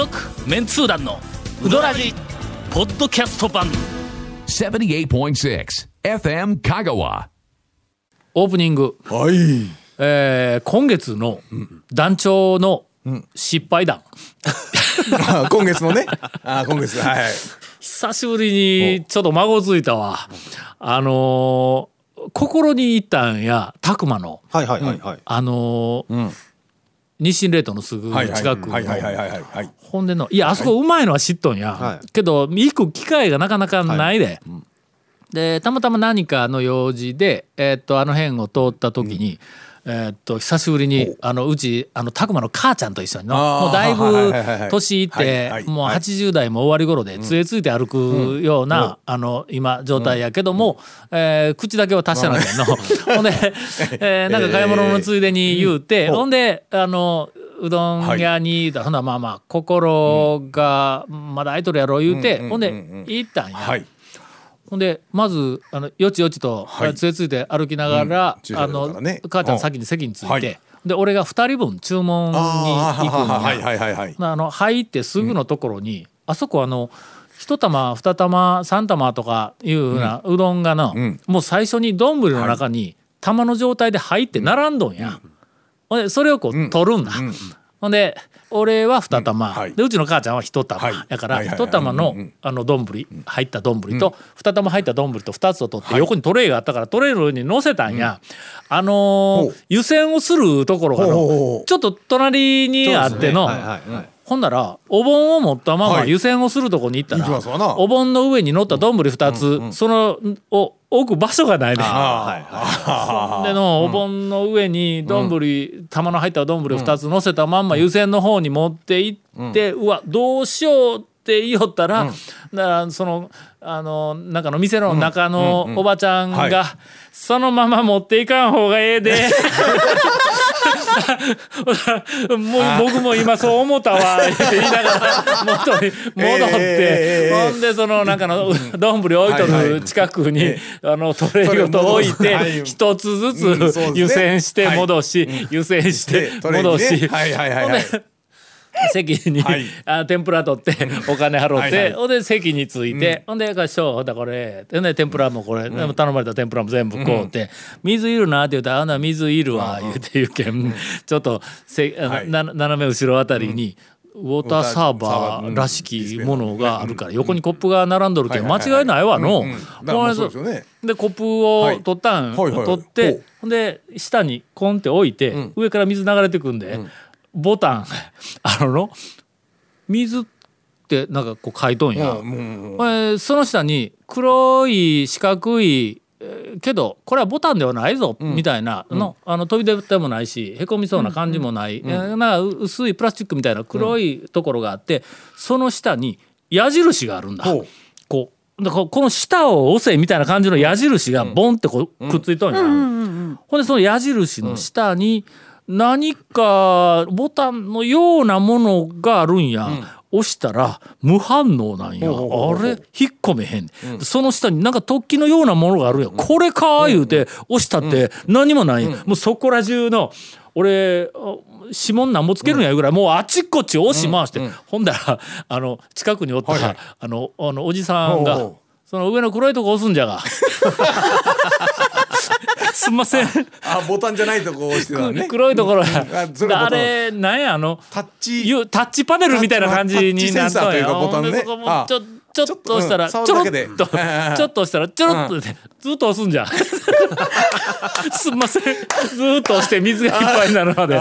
続メンツー団のウドラジポッドキャスト版78.6 FM Kagawa. オープニング、はい。えー今月の団長の失敗談、あ今月のね。あ今月。はい。久しぶりにちょっと孫ついたわあのー心に入ったんや拓磨のはいはいはいはい。あのー日清冷凍のすぐはいはい近くの。はいはい。はいはいはいはい。ほんでのいやあそこうまいのは知っとんや、はい。けど行く機会がなかなかないで、でたまたま何かの用事で、えーっとあの辺を通った時に、えーっと久しぶりにあのうちあの拓磨の母ちゃんと一緒にのもうだいぶ年いっはいてはい。もうはい。80代も終わり頃で杖ついて歩くような、あの今状態やけども、えー口だけは達者なんだよの。ほんで、えー。なんか買い物のついでに言うて、ほんであのうどん屋に、ほんならまあまあ心がまだ空いとるやろ言うて、ほんで行ったんや。はい。ほんでまずあのよちよちとはい。杖ついて歩きながら、うん。あの母ちゃん先に席について、はい。で俺が2人分注文に行くんや。はいはいはいはい。あの入ってすぐのところに、あそこあの一玉二玉三玉とかいうようなうどんがな、ん。もう最初に丼の中に玉の状態で入って並んどんや、ほんでそれをこう取るんだ、ほんで俺は二玉、うんはい。でうちの母ちゃんは一玉、はい。やからはいはいはい。一玉のうんうん。あの丼入った丼と二玉入った丼と二つを取って横にトレイがあったからトレイの上に乗せたんや、あのー湯煎をするところがのちょっと隣にあっての。ほんならお盆を持ったままはい。湯煎をするとこに行ったら、お盆の上に乗った丼2つ、そのを置く場所がないね。あでのお盆の上に丼、玉の入った丼2つ乗せたまんま湯煎の方に持って行って、うわどうしようって言いよったら、だからそのあの中の店の中のおばちゃんが、はい。そのまま持っていかん方がええで。もう僕も今そう思ったわって 言いながら元に戻って、えーほんでその中の丼置いとるはいはい。近くに、あのトレイごと置いてはい。一つずつ湯煎して戻し、湯煎して戻し、ほんで 席に、はい。あ天ぷら取ってお金払ってはいで席に着いて、ほんで「師匠ほんだこれ」でね天ぷらもこれ、でも頼まれた天ぷらも全部こうって「水いるな」って言うたら「あんな水いるわ」言うて言うけん、ちょっとせはい。な斜め後ろあたりに、ウォーターサーバーらしきものがあるから横にコップが並んどるけん間違いないわの。でコップを取ったん、取ってで下にコンって置いて、上から水流れてくんで、ボタン あのの水ってなんかこう書いとんや、うんその下に黒い四角いえーけどこれはボタンではないぞ、みたいなのあの飛び出てもないしへこみそうな感じもない、えーなんか薄いプラスチックみたいな黒いところがあって、その下に矢印があるんだ。こうでここの下を押せみたいな感じの矢印がボンってこうくっついとんや、ほんでその矢印の下に何かボタンのようなものがあるんや、押したら無反応なんや、あれ？引っ込めへん、その下になんか突起のようなものがあるんや、これか言うて押したって何もない、もうそこら中の俺あ指紋なんもつけるんやぐらい、もうあっちこっち押し回して、ほんだらあの近くにおった、はいはい。あのあのおじさんがその上の黒いとこ押すんじゃがすんません。あボタンじゃないとこ押してたのね。黒いところや、あそれなんやあのタッチ。いうタッチパネルみたいな感じになっとんや。ボタンね。ちょちょっと押したらちょろっとちょっと押したらちょろっとでずっと押すんじゃ すんません。ずっと押して水がいっぱいになるまで。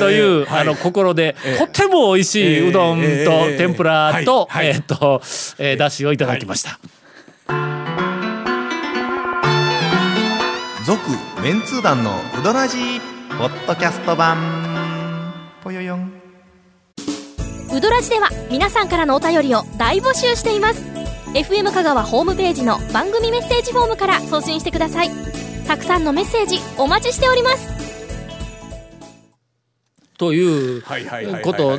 という、はいあの心で、ええとても美味しいうどんとええ天ぷらと、えっ、と、えー、だしをいただきました。続メンツー団のウドラジーポッドキャスト版。ぽよよん。ウドラジでは皆さんからのお便りを大募集しています。FM 香川ホームページの番組メッセージフォームから送信してください。たくさんのメッセージお待ちしております。というはいはいはいはいこと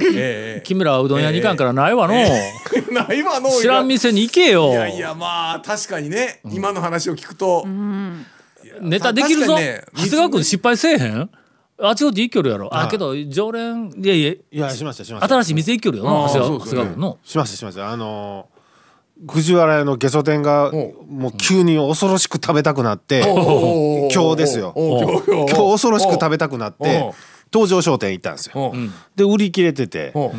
木村はうどん屋に行かんからないわの、ないわの。知らん店に行けよ。いやいやまあ確かにね。今の話を聞くと。ネタできるぞ、ね長谷川君失敗せえへん？あちこち一挙るやろ。あけど常連いやいや。いやしましたしました。新しい店一挙るよ長谷川君の。しましたしました。あのー藤原屋のゲソ天がもう急に恐ろしく食べたくなって今日ですよ。今日今日恐ろしく食べたくなっおてう。東上商店行ったんですよ。で売り切れてて。おう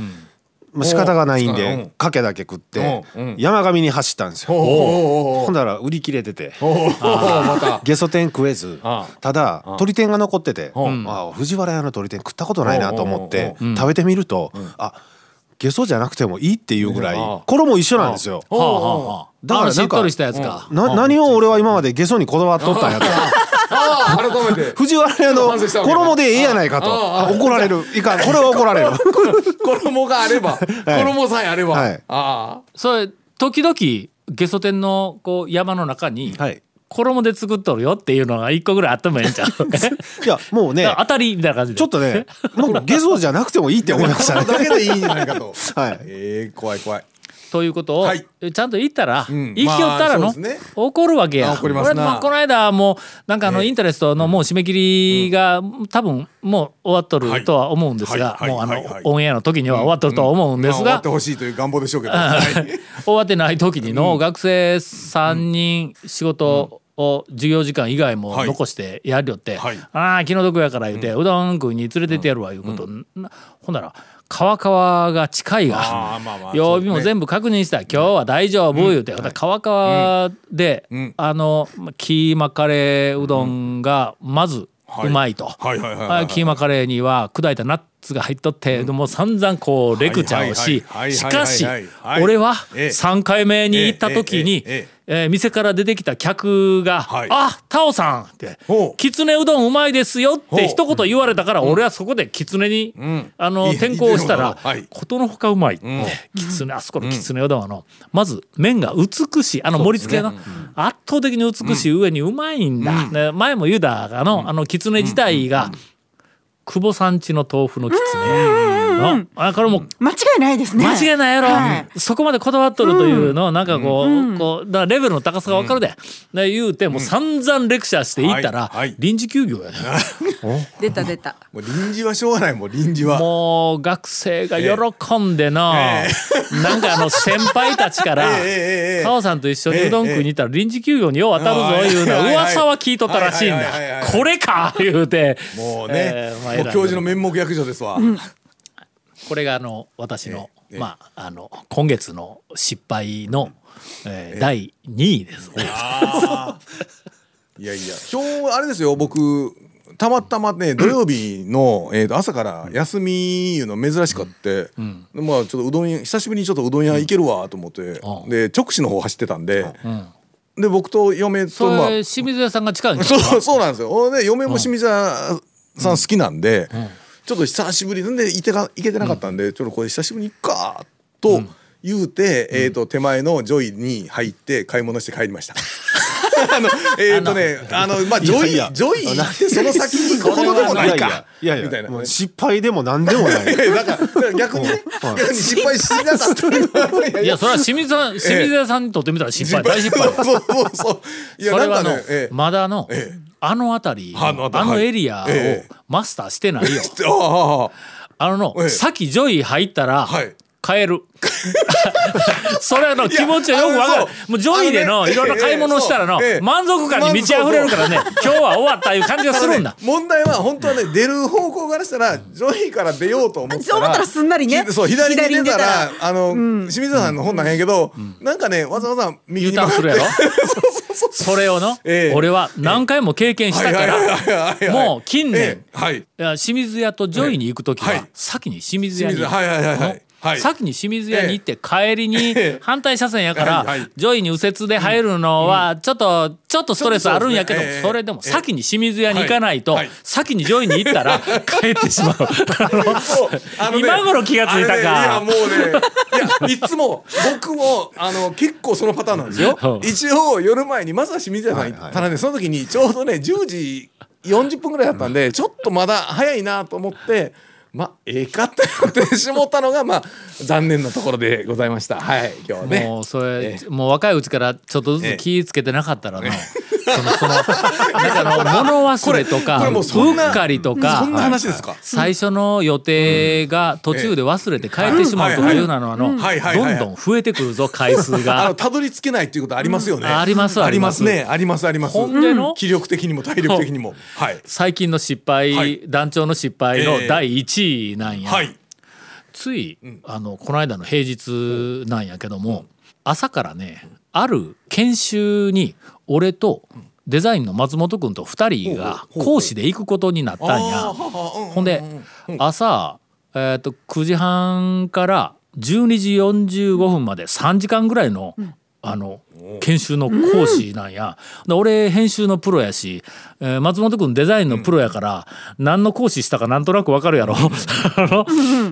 まあ仕方がないんうん。でかけだけ食って山上に走ったんですよ。ほんだら売り切れてて。ゲソ天食えずあただ鶏天が残っててう。ん。あ藤原屋の鶏天食ったことないなと思ってうん。食べてみるとあゲソじゃなくてもいいっていうぐらいうん。衣一緒なんですよ。だからなんかあのしっとりしたやつか。な何を俺は今までゲソにこだわっとったんやと改めて。藤原屋の衣でええやないかと。怒られる。いかん。これは怒られる。衣があれば。衣さえあれば。はい。あそれ時々ゲソ天のこう山の中にはい。衣で作っとるよっていうのが一個ぐらいあってもええんちゃう？いやもうね。当たりみたいな感じで。ちょっとねもうゲソじゃなくてもいいって思いましたね。あだけでいいんじゃないかと。はい。ええ怖い怖いということを、はい。ちゃんと言ったら、ん。言いきよったらの、まあね。怒るわけや。あ怒りまあこの間もうなんかあのインタレストのもう締め切りが、多分もう終わっとるとは思うんですが、はい。もうあの、オンエアの時には終わっとるとは思うんですがまあ終わって、ほしいという願望でしょうけど。はい。終わってない時にの学生3人仕事を授業時間以外もはい残してやりよって、はい。ああ気の毒やから言うて、うどん食いに連れてってやるわいうこと、な。ほんなら川川が近いが曜日も全部確認した、今日は大丈夫言うて、川川で、ん。あのキーマカレーうどんがまずうまいと。キーマカレーには砕いたナッツが入っとって、もう散々こうレクチャーをししかし俺はええ3回目に行った時に、えー店から出てきた客が「はい。あタオさん」ってほう「きつねうどんうまいですよ」って一言言われたから俺はそこできつねに、ん。あの転校したらはい。ことのほかうまいって、きつねあそこのきつねうどんはあのまず麺が美しいあの盛り付けの、圧倒的に美しい上にうまいんだ、ね前も言うたがの、あのきつね自体が、久保さんちの豆腐のきつね、あこれもう間違いないですね。間違いないやろ、はい。そこまでこだわっとるというのをなんかこう,、こうだレベルの高さが分かるで、で言うてもう散々レクチャーしていったら、はいはい。臨時休業やね 出た出た。もう臨時はしょうがないもう臨時は。もう学生が喜んでの、なんかあの先輩たちからええええええ。タオさんと一緒にうどん食いに行ったら臨時休業によう当たるぞいうの噂は聞いとったらしいんだ。これか言うて。もうね、えーまあ教授の面目役所ですわ、これがあの私の、ええまああの今月の失敗の、えー第2位です。ね。いやいや今日あれですよ僕たまたまね 土曜日の、えー、と朝から休みいうの珍しかって、まあちょっとうどん屋久しぶりにちょっとうどん屋行けるわと思って、うん。で直視の方走ってたんで、ん。で僕と嫁とそまあれ清水屋さんが近いんですか？そうそうなんですよ。で嫁も清水屋さん好きなんで、ちょっと久しぶりでいてか行けてなかったんで、ちょっとこれ久しぶりに行くかと言うて、えっ、と手前のジョイに入って買い物して帰りました。あのえっ、とねあのまあジョイいやいや。ジョイ行ってその先に行くほどでもないかいやいやみたいな。失敗でも何でもない。だから逆にね逆に失敗しなかったいいやそれは清水さん清水屋さんにとってみたら失敗大失敗。そうそうそう。いやそれはのなんかね、ええ。まだのええあの辺りあの辺りあのエリアをええ。マスターしてないよ。ああ。あののええ。さっきジョイ入ったらはい。買える。それの気持ちはよくわかるもうジョイであのいろんな買い物したらの満足感に満ち溢れるからね。今日は終わったいう感じがするんだ。問題は本当はね出る方向からしたらジョイから出ようと思ったらそう思ったらすんなりねひそう左に出たらら。あの、清水さんの方なんやけど、なんかねわざわざ右にターンするやろ？そうそうそれをの、ええ。俺は何回も経験したからもう近年、ええ。はい。清水屋とジョイに行く時は、はい。先に清水屋にはいはいはいはいはい。先に清水屋に行って帰りにええ。反対車線やから、はいはい。ジョイに右折で入るのはちょっと、ちょっとストレスあるんやけどそれでも先に清水屋に行かないと、先にジョイに行ったら 帰ってしまう。今頃気がついたあれねいやかもうねいやいつも僕もあの結構そのパターンなんですよ。うん一応夜前にまずは清水屋さん行ったらねその時にちょうどね10時40分ぐらいだったんでちょっとまだ早いなと思ってまあええかってなってしもったのがまあ残念なところでございました。はい今日はね。もうそれ、えもう若いうちからちょっとずつ気ぃつけてなかったらな、そのそのなんかあの物忘れとか うっかりとかそんな話ですか？最初の予定が途中で忘れて帰ってしまうとかいうなのはのどんどん増えてくるぞ回数あのが。たどり着けないっていうことありますよね、うん。ありますあります。ねありますあります。ほんでの？気力的にも体力的にも。はい。最近の失敗、はい。団長の失敗のええ。第1位なんや、はい。つい、あのこの間の平日なんやけども、朝からねある研修に俺とデザインの松本君と2人が講師で行くことになったんや。ほんで朝、えー、と9時半から12時45分まで3時間ぐらいの,、あの研修の講師なんや、で俺編集のプロやし、えー松本君デザインのプロやから、何の講師したかなんとなくわかるやろ。あの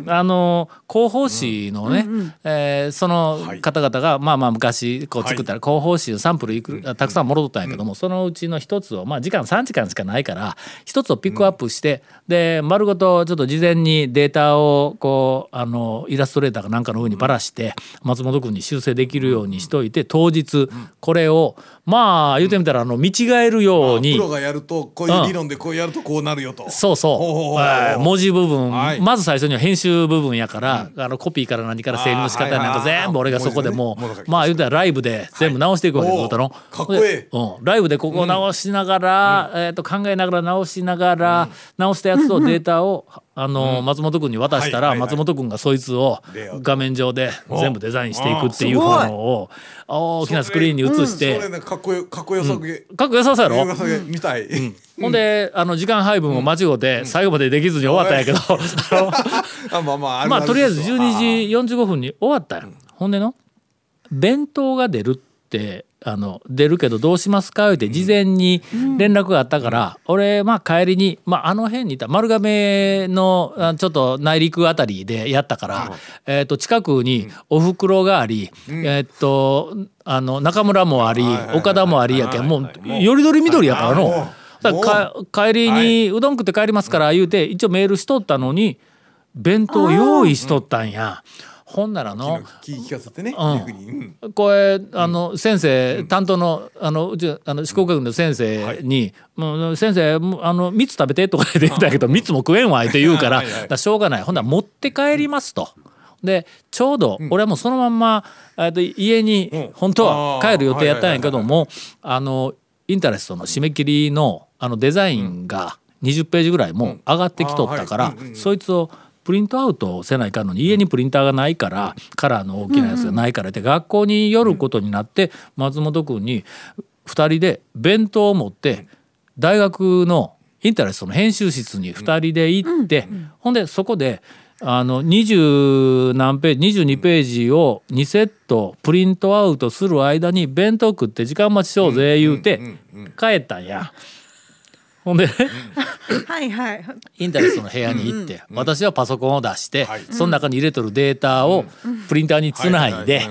あの広報誌のね、えーその方々がまあまあ昔こう作ったら広報誌のサンプルいくたくさんもろとったんやけども、そのうちの一つをまあ時間3時間しかないから一つをピックアップして、で丸ごとちょっと事前にデータをこうあのイラストレーターかなんかの上にばらして松本君に修正できるようにしといて当日これをまあ言うてみたらあの見違えるようにるとこういう理論でこうやるとこうなるよと、そうそう。ほう文字部分、はい。まず最初には編集部分やから、あのコピーから何から整理の仕方なんか全部俺がそこでもう、ね。まあ言うたらライブで全部直していくわけで、はいどうだろおかっこいい。でうん、ライブでここを直しながら、えー、と考えながら直しながら、直したやつとデータを、あの松本君に渡したら、松本君がそいつを画面上で全部デザインしていくっていうのを大きなスクリーンに映して。かっこよかっこよさげ、かっこよさそうやろ、よさげ見たい、ほんであの時間配分を間違って最後までできずに終わったんやけど、あまあまあるまあとりあえずですわ12時45分に終わったよ、ほんでの弁当が出るってあの出るけどどうしますか？って事前に連絡があったから、俺まあ帰りに、まあ、あの辺にいた丸亀のあちょっと内陸あたりでやったから、えー、と近くにおふくろがあり、えっ、とあの中村もあり、岡田もありやけんもうよりどりみどりやからの。か帰りにうどん食って帰りますから言うて一応メールしとったのに弁当用意しとったんや。ほんならの。聞聞かせてね、うん。これあの先生担当のあのうちあの四国学院の先生に「もう先生あの蜜食べて」とか言ってたけど蜜も食えんわって言うからだしょうがない。ほんなら持って帰りますと。でちょうど俺はもうそのまんまえっと家にうん。本当は帰る予定やったんやけどあもあのインタレストの締め切りのあのデザインが20ページぐらいもう上がってきとったからそいつをプリントアウトせないかんのに家にプリンターがないからカラーの大きなやつがないからって学校に寄ることになって松本君に2人で弁当を持って大学のインタレストの編集室に2人で行ってほんでそこであの20何ページ22ページを2セットプリントアウトする間に弁当食って時間待ちしようぜ言うて帰ったんや。ほんで。はいはい。インタレストの部屋に行って、私はパソコンを出して、はい。その中に入れとるデータをプリンターにつない。で、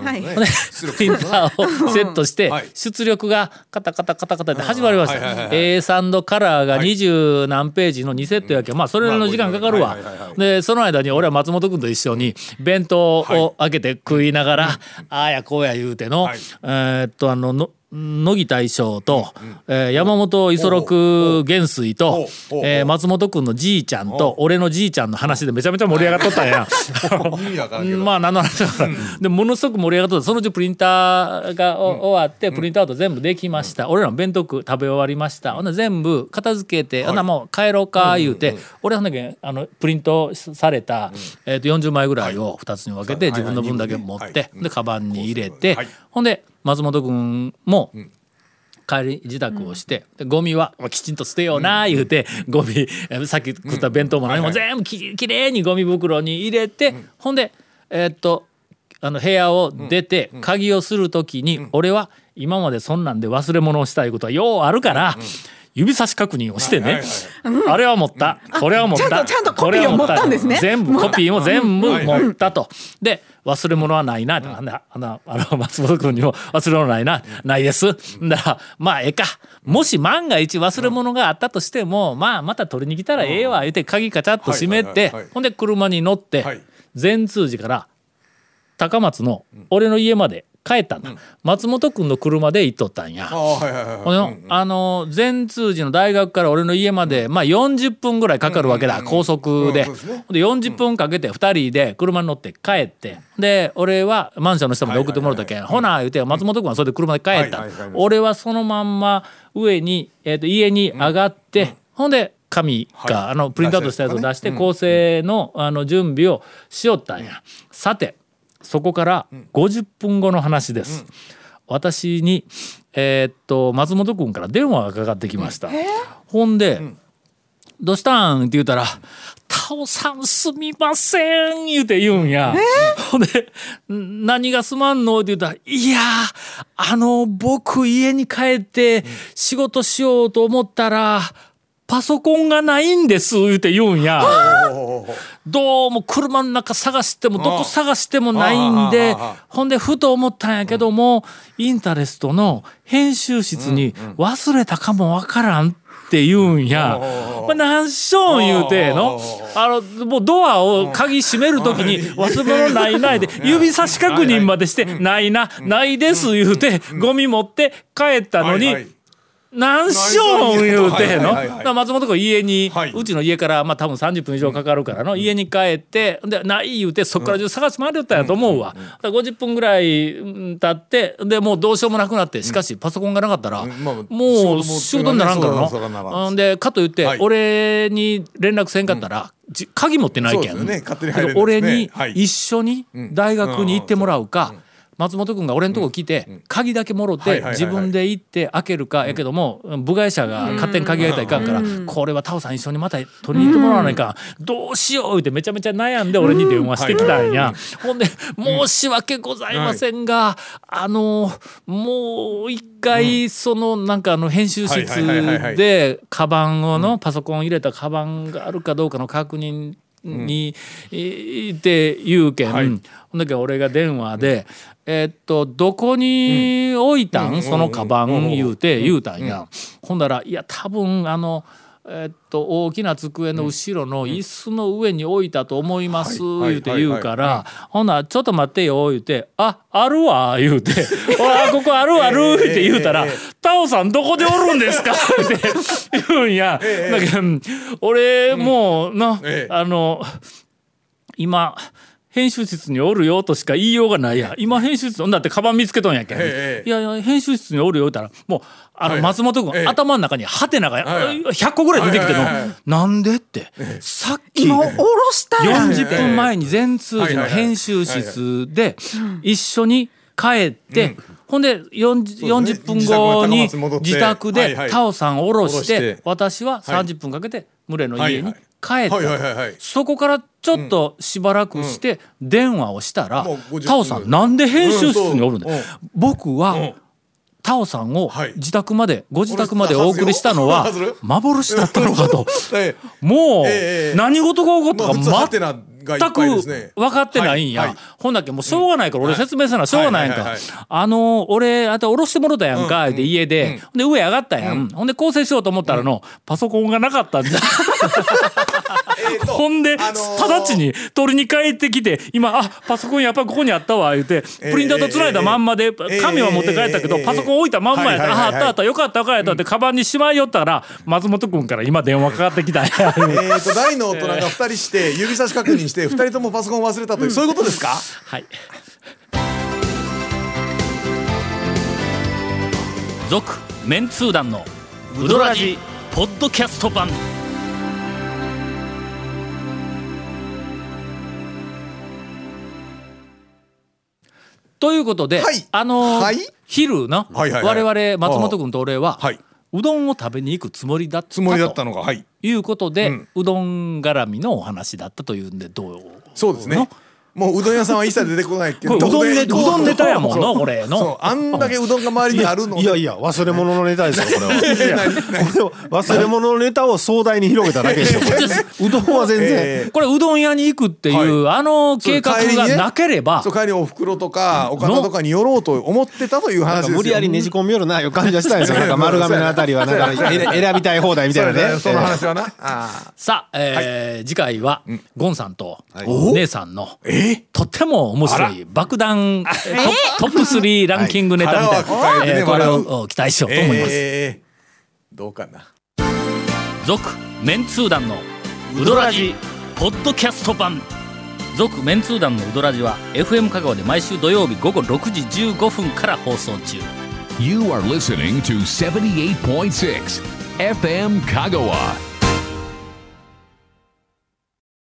プリンターをセットしてはい。出力がカタカタカタカタって始まりましたはいはいはい。はい A3 のカラーが二十何ページの2セットやけんまあそれの時間かかるわ。でその間に俺は松本君と一緒に弁当を開けて食いながらああやこうや言うてのはい。えーっとあのの乃木大将と、えー山本五十六元帥とえー松本君のじいちゃんと俺のじいちゃんの話でめちゃめちゃ盛り上がっとったんや。まあ何の話だから、でものすごく盛り上がっとったそのうちプリンターが終わってプリントアウト全部できました、俺らも弁当食べ終わりましたほんな全部片付けて、ほんなもう帰ろうか言うて、俺はほんだけあのプリントされた、えー、と40枚ぐらいを2つに分けて、自分の分だけ持って、はいでカバンに入れて、ほんで松本君も、帰り自宅をして、でゴミはまあきちんと捨てような言うて、ゴミえーさっき食った弁当も何も全部ききれいにゴミ袋に入れて、ほんでえーっとあの部屋を出て鍵をする時に、俺は今までそんなんで忘れ物をしたいことはようあるから。指差し確認をしてね、あれは持った、これは持った。ちゃんとちゃんとコピーを持った。んですね。全部コピーも全部持ったと。で忘れ物はないな。あん。なあのあの松本君にも忘れ物ないな、ないです。だからまあええか。もし万が一忘れ物があったとしても、まあまた取りに来たらええわ。言うて鍵カチャッと閉めてほんで車に乗ってはい。善通寺から高松の俺の家まで帰ったんだ、松本君の車で行っとったんや。あの善通寺の大学から俺の家まで、まあ、40分ぐらいかかるわけだ、高速で,、ですね。ほんで40分かけて2人で車に乗って帰ってで俺はマンションの下まで送ってもらったけん、ほな言うて松本君はそれで車で帰った、俺はそのまんま上に、えー、と家に上がって、ほんで紙か、はい。あのプリントアウトしたやつを出して構成の,、あの準備をしよったんや。さてそこから50分後の話です。私に、えーっと松本君から電話がかかってきました。ほんで、どうしたん?」って言うたら「タオさんすみません」言うて言うんや。ほんで「ん何がすまんの?」って言ったら「いやあの僕家に帰って仕事しようと思ったらパソコンがないんです」言うて言うんや。どうも車の中探してもどこ探してもないんでほんでふと思ったんやけどもインタレストの編集室に忘れたかもわからんって言うんや。まあ、何しょん言うての？あのもうドアを鍵閉める時に忘れ物ないないで 指差し確認までしてないなないです言うてゴミ持って帰ったのに何しょん言うての？松本君家に、はい。うちの家からまあ多分30分以上かかるからの、家に帰ってでない言うてそこから中探し回りよったんやと思うわ。だから50分ぐらいうん経ってでもうどうしようもなくなってしかしパソコンがなかったら、ん。まあもう仕仕事事にならんからの。うんでかといって、はい。俺に連絡せんかったら、じ鍵持ってないけん。ね。ね。俺にはい。一緒に大学に行ってもらうか。松本君が俺のとこ来て、鍵だけもろて自分で行って開けるかやけども部外者が勝手に鍵開けたらいかんからこれはタオさん一緒にまた取りに行ってもらわないかん。どうしよう言ってめちゃめちゃ悩んで俺に電話してきたんや。ほんで「申し訳ございませんがあのもう一回そのなんかあの編集室でカバンをのパソコン入れたカバンがあるかどうかの確認にいて言うけん、はい。ほんだけ俺が電話で「えっとどこに置いたん、そのカバン」言うて言うたんや、ほんだら「いや多分あのえっと大きな机の後ろの椅子の上に置いたと思います」はい。言うて言うから「ほんならちょっと待ってよ」言うて「ああるわ」言うて「ほらここあるある」言うて言うたら「タオさんどこでおるんですか? 」って言うんや。だけど俺もうな、ええ。あの今編集室におるよとしか言いようがないや。今編集室だってカバン見つけとんやけん、ええ。いやいや編集室におるよ言うたらもうあのはい松本君、ええ。頭の中にハテナがはい100個ぐらい出てきての、なんでって、さっき今下ろしたやん。40分前に全通寺の編集室で一緒に帰って、ほんで 40, 40分後に自宅までタオさんを下ろして私は30分かけて群れの家に帰った。はいはいはいはい。そこからちょっとしばらくして電話をしたらもう50分「タオさんなんで編集室におるんだ僕はんタオさんをはい。自宅までご自宅までお送りしたのは幻だったのかと。えもうええ。何事が起こったか全く分かってないんや。はいはい。ほんだっけもうしょうがないから俺説明せなしょうがないやんか。あの俺あと下ろしてもろたやんかって家で。で上上がったやん。ほんで構成しようと思ったらのパソコンがなかったんじゃ ほんで、あのー直ちに取りに帰ってきて今あパソコンやっぱりここにあったわ言うてえープリンターとつないだまんまでー紙は持って帰ったけどえーパソコン置いたまんまやったはいはいはいはい。ああったあったよかったよかったってカバンにしまいよったら松本君から今電話かかってきたんや。えーと大の大人が2人して指差し確認して2人ともパソコン忘れたというそういうことですか？はい。続メンツー団のウドラジポッドキャスト版。ということで、はい。あのーはい。昼の、はいはいはい。我々松本君と俺は、はいうどんを食べに行くつもりだったつもりだったとのがはい。いうことで、うん。うどん絡みのお話だったというんでどうそうですねもううどん屋さんは一切出てこないけど。これうどんネうどどんネタやもんなこれ。そう。の。あんだけうどんが周りにあるのいやいや忘れ物のネタですよ これは。忘れ物のネタを壮大に広げただけですよこれ。うどんは全然、えこれうどん屋に行くっていう、あの計画がなければ。そう帰りお袋とかお方とかに寄ろうと思ってたという話ですよ。か無理やりねじ込みよるないう感じがしたんですよ。なんか丸亀のあたりはなんか選選びたい放題みたいなね。その話はな。あさあ、えー次回は、ゴンさんと、姉さんの、えとっても面白い爆弾、え？トップトップ3ランキングネタみたいな、はいえーこれを期待しようと思います。えーどうかな。続メンツー団のウドラジポッドキャスト版。続メンツー団のウドラジは FM 香川で毎週土曜日午後6時15分から放送中。You are listening to 78.6 FM Kagawa.